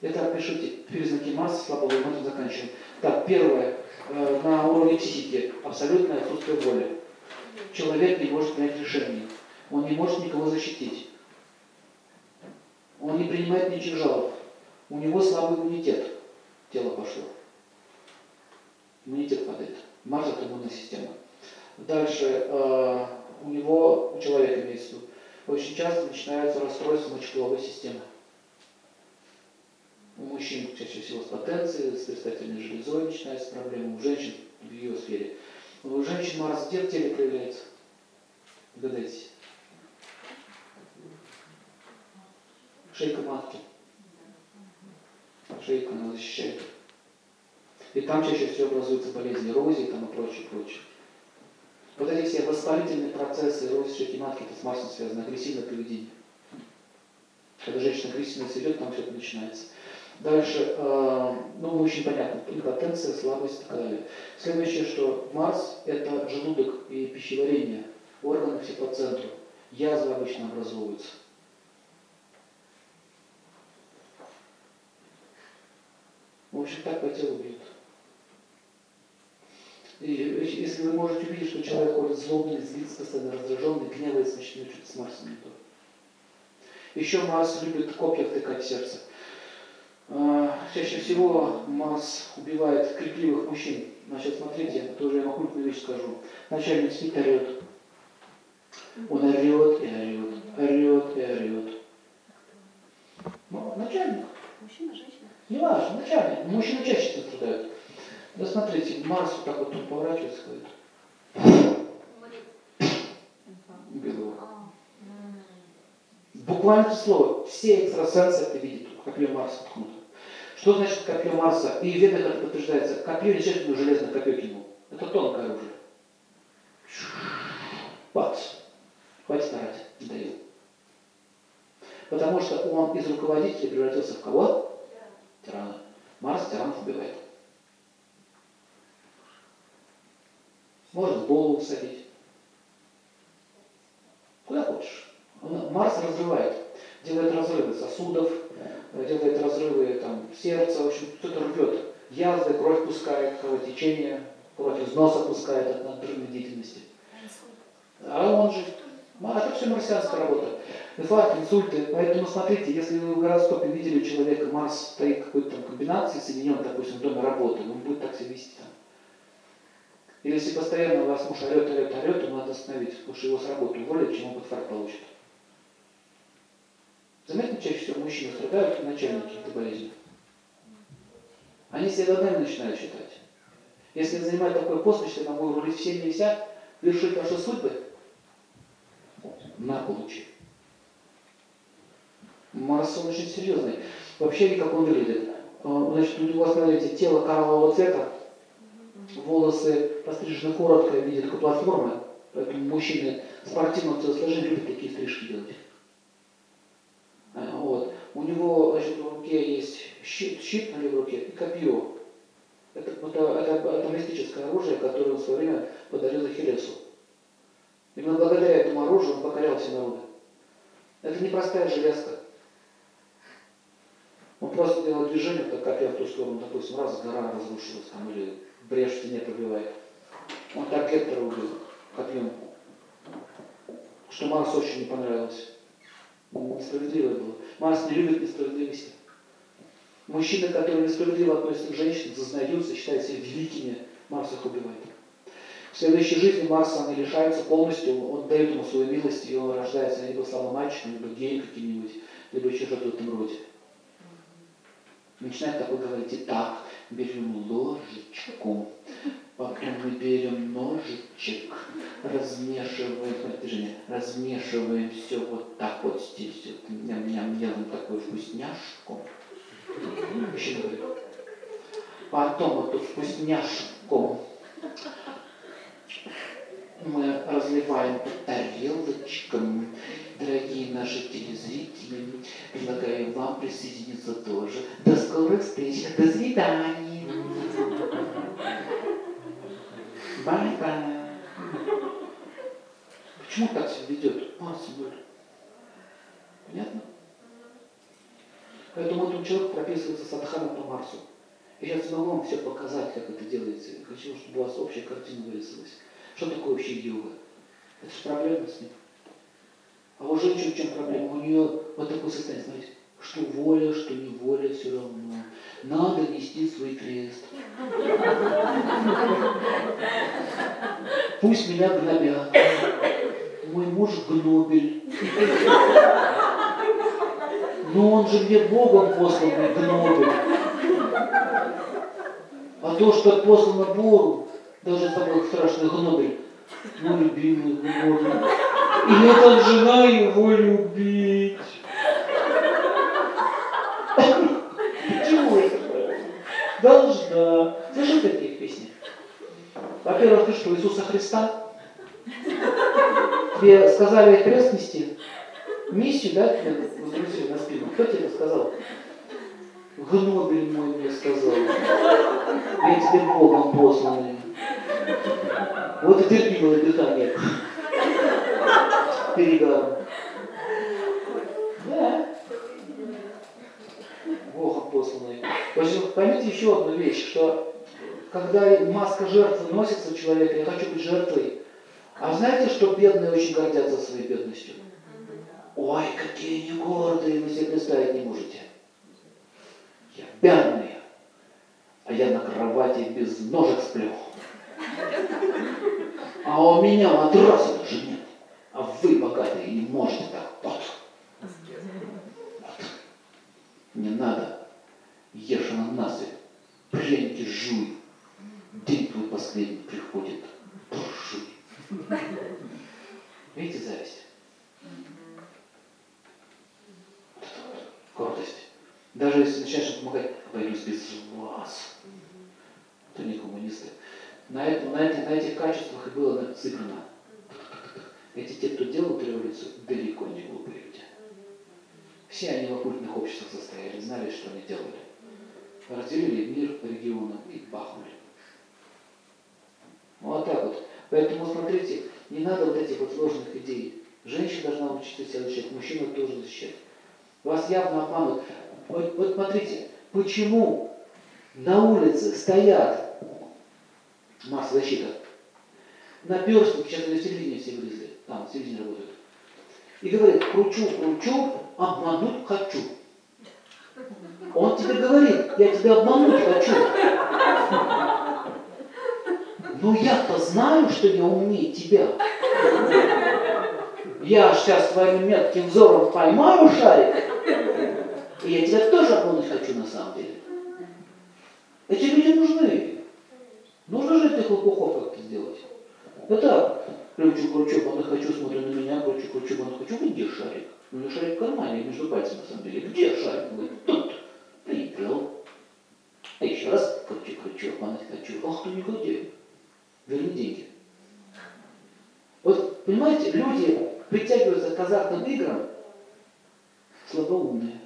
Это пишите признаки Марса, слабого эмоции заканчиваем. Так, первое. Э, на уровне психики абсолютное отсутствие воли. Человек не может принять решение. Он не может никого защитить. Он не принимает ничьих жалоб. У него слабый иммунитет. Тело пошло. Иммунитет падает. Марс иммунная система. Дальше э, у него, у человека имеется в виду, очень часто начинается расстройство мочеполовой системы. Мужчин чаще всего с потенцией, с предстательной железой начинается проблема, у женщин в ее сфере. У женщин Марс где в теле проявляется? Догадайтесь. Шейка матки. Шейка она защищает. И там чаще всего образуются болезни эрозии там и прочее, прочее. Вот эти все воспалительные процессы эрозии шейки матки, это с Марсом связано, агрессивное поведение. Когда женщина агрессивно ведет, там все это начинается. Дальше, э, ну, очень понятно, импотенция, слабость и так далее. Следующее, что Марс – это желудок и пищеварение, органы все по центру. Язвы обычно образовываются. В общем, так по телу бьют. И если вы можете увидеть, что человек ходит злобный, злится, постоянно раздраженный, гневается, значит, что-то с Марсом не то. Еще Марс любит копья втыкать в сердце. А, чаще всего Марс убивает крикливых мужчин. Значит, смотрите, тоже я вам крупную вещь скажу. Начальник спит, орет. Он орет и орет, орет и орет. Ну, начальник. Мужчина, женщина? Не важно, начальник. Мужчины чаще страдают. Да смотрите, Марс вот так вот тут поворачивается, ходит. Убил А, Буквально слово. Все экстрасенсы это видят. Копье Марса ткнуто. Что значит копье Марса? И в ведах это подтверждается. Копье не человек железное копье кинул. Это тонкое оружие. Бац. Хватит старать. Не даю. Потому что он из руководителя превратился в кого? Тирана. Марс тиранов убивает. Может голову садить. Куда хочешь. Марс разрывает. Делает разрывы сосудов, делает разрывы там, сердца, в общем, что-то рвет. Язвы, кровь пускает, кровотечение, кровь из носа пускает от надрывной деятельности. А он же, а это все марсианская работа. Инфаркт, инсульты. Поэтому смотрите, если вы в гороскопе видели у человека Марс стоит какой-то там комбинации соединен, допустим, в доме работы, он будет так себя вести там. Или если постоянно вас муж орет, орет, орет, то надо остановить, потому что его с работы уволят, чем он под фарт получит. Заметно, чаще всего мужчины страдают, начальники этой болезни. Они себя годами начинают считать. Если занимать такой пост, значит, я могу рулить и вся, вершить ваши судьбы, на получи. Марс он очень серьезный. Вообще, как он выглядит. Э, Значит, у него, смотрите, тело кораллового цвета, волосы пострижены коротко в виде такой платформы, поэтому мужчины спортивного телосложения любят такие стрижки делать. А, Вот. У него, значит, в руке есть щит, на левой руке и копье. Это, это, это, это мистическое оружие, которое он в свое время подарил Ахиллесу. Именно благодаря этому оружию он покорял все народы. Это не простая железка. Он просто делал движение, так копья в ту сторону, допустим, раз гора разрушилась там, или брешь в стене пробивает. Он так Гектора убил копьем. Что Марсу очень не понравилось. Несправедливо было. Марс не любит несправедливости. Мужчины, которые несправедливо относятся к женщинам, зазнаются, считают себя великими, Марс их убивает. В следующей жизни Марса они лишаются полностью, он дает ему свою милость, и он рождается либо слабым мальчиком, либо геем каким-нибудь, либо еще что-то в этом роде. Начинает такой говорить, итак, берем ложечку, потом мы берем ножичек, размешиваем, смотри, движение, размешиваем все вот так вот, Говорит, потом эту вкусняшку мы разливаем по тарелочкам. Дорогие наши телезрители, предлагаю вам присоединиться тоже. До скорых встреч, до свидания. Bye-bye. Почему так себя ведет? Марс говорит. Понятно? Поэтому человек прописывается садхана по Марсу. Я сейчас могу вам все показать, как это делается. Я хочу, чтобы у вас общая картина вырисовалась. Что такое вообще йога? Это же проблема с ним. А у женщин в чем проблема? У нее вот такое состояние, смотрите, что воля, что не воля, все равно. Надо нести свой крест. Пусть меня гнобят. Мой муж гнобель. Но он же мне Богом посланный гнобель. А то, что послано Богу, даже такой страшный гнобель, мой любимый гнобель. И я должна его любить. Почему? Должна. Слышал такие песни? Во-первых, ты что, Иисуса Христа? Тебе сказали крест нести? Миссию, да, тебе возвратили на спину? Кто тебе сказал? Гнобель мой мне сказал. Я тебе Богом посланный. Вот и терпимое дыхание. Перегаром. Да. Богом посланный. Общем, поймите еще одну вещь, что когда маска жертвы носится у человека, я хочу быть жертвой. А знаете, что бедные очень гордятся своей бедностью? Ой, какие они гордые, вы себе представить не можете. Я бедный, а я на кровати без ножек сплю. А у меня матраса даже нет. А вы, богатые, не можете так. Вот. вот. Не надо. Ешь ананасы. Пряники жуй. На, это, на, эти, на этих качествах и было сыграно. Эти те, кто делал революцию, далеко не глупые люди. Все они в оккультных обществах состояли, знали, что они делали. Разделили мир по регионам и бахнули. Вот так вот. Поэтому смотрите, не надо вот этих вот сложных идей. Женщина должна учиться защищать, мужчина тоже защищать. Вас явно обманут. Вот, вот смотрите, почему на улице стоят масса защита, наперстники, сейчас на телевидении все вылезли, там телевидение работает, и говорит, кручу, кручу, обмануть хочу. Он тебе говорит, я тебя обмануть хочу. Но я-то знаю, что я умнее тебя. Я сейчас своим метким взором поймаю шарик, и я тебя тоже обмануть хочу на самом деле. Эти люди нужны. Нужно же этих лопухов как-то сделать. Это кручу, кручу, он хочу, смотрю на меня, кручу, кручу, он хочу, где шарик? У меня шарик в кармане, между пальцами на самом деле. Где шарик? Говорит, тут. Приплел. А еще раз кручу, кручу, обмануть хочу. Ах ты негодяй. Верни деньги. Вот, понимаете, люди притягиваются к азартным играм слабоумные.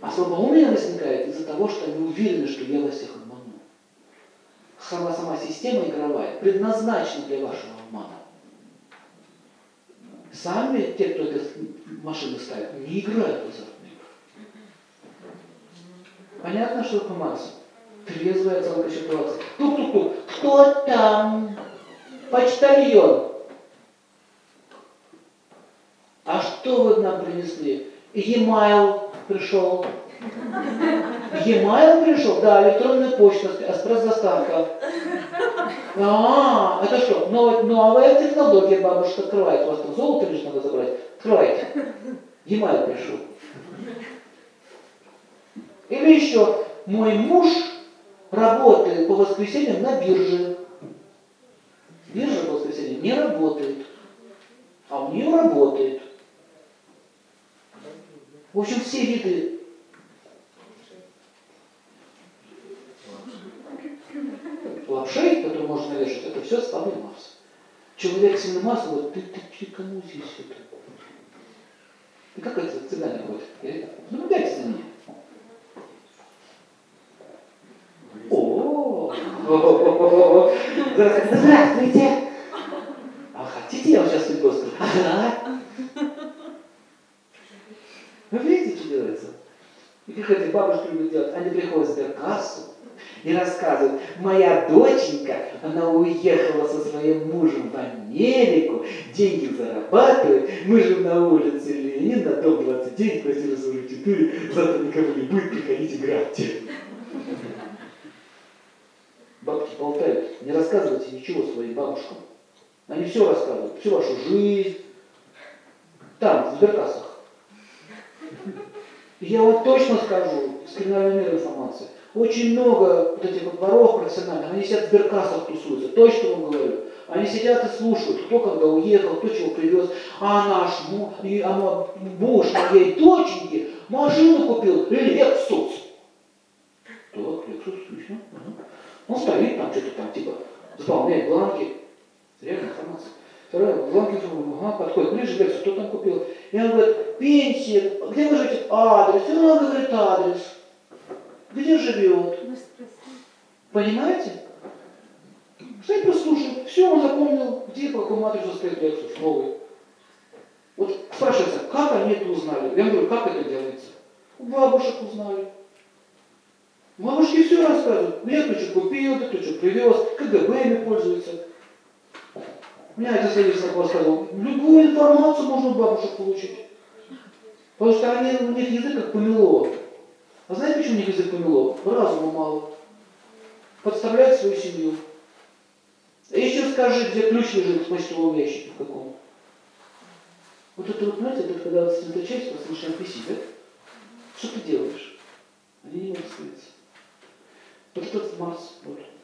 А слабоумие возникает из-за того, что они уверены, что я вас всех обману. Сама, сама система игровая предназначена для вашего обмана. Сами те, кто эти машины ставит, не играют в азартные игры. Понятно, что такое Марс? Трезвая оценка ситуации. Тук-тук-тук. Кто там? Почтальон. А что вы нам принесли? Емайл пришел. Емайл пришел? Да, электронная почта, экспресс-доставка. А, это что, новая, новая технология бабушка открывает. У вас там золото лишь надо забрать? Открывайте. Емайл пришел. Или еще, мой муж работает по воскресеньям на бирже. Биржа по воскресеньям не работает, а у нее работает. В общем, все виды лапшей, которые можно навешать, это все слабый Марс. Человек сильно Марс, вот ты, ты, ты кому здесь это? И как это цыгане ходят? Наблюдайте за ними. О, здравствуйте. А хотите, я вам сейчас судьбу скажу? Вы делается. И как эти бабушки любят делать, они приходят в сберкассу и рассказывают, моя доченька, она уехала со своим мужем в Америку, деньги зарабатывает, мы живем на улице Ленина, дом 29, квартира 44, завтра никого не будет, приходите, грабьте. Бабки болтают, не рассказывайте ничего своим бабушкам. Они все рассказывают, всю вашу жизнь. Там, в сберкассах. Я вот точно скажу, с криминального мира очень много вот этих вот воров профессиональных, они сидят в сберкассах тусуются, точно вам говорю. Они сидят и слушают, кто когда уехал, кто чего привез. А наш и, а муж моей доченьки машину купил, Лексус. Так, Лексус, отлично. Он стоит там, что-то там, типа, заполняет бланки. Реальная информация. Вторая, бланки, ага, подходит ближе, говорит, кто там купил. И он говорит, пенсия, где вы живете? Адрес. И он говорит, адрес. Где живет? Понимаете? Стоит послушает. Все, он запомнил, где, по какому адресу стоит Lexus новый. Вот спрашивается, как они это узнали? Я говорю, как это делается? У бабушек узнали. Бабушки все рассказывают. Где кто что купил, где кто что привез, КГБ ими пользуется. У меня это совет сказал, любую информацию можно у бабушек получить. Потому что они, у них язык как помело. А знаете, почему у них язык помело? Разума мало. Подставлять свою семью. А еще скажи, где ключ лежит в почтовом ящике каком. Вот это вот, знаете, это когда вот сосредоточаешься, просто начинаешь висеть, да? Что ты делаешь? Они не могут скрыться. Вот этот Марс, вот.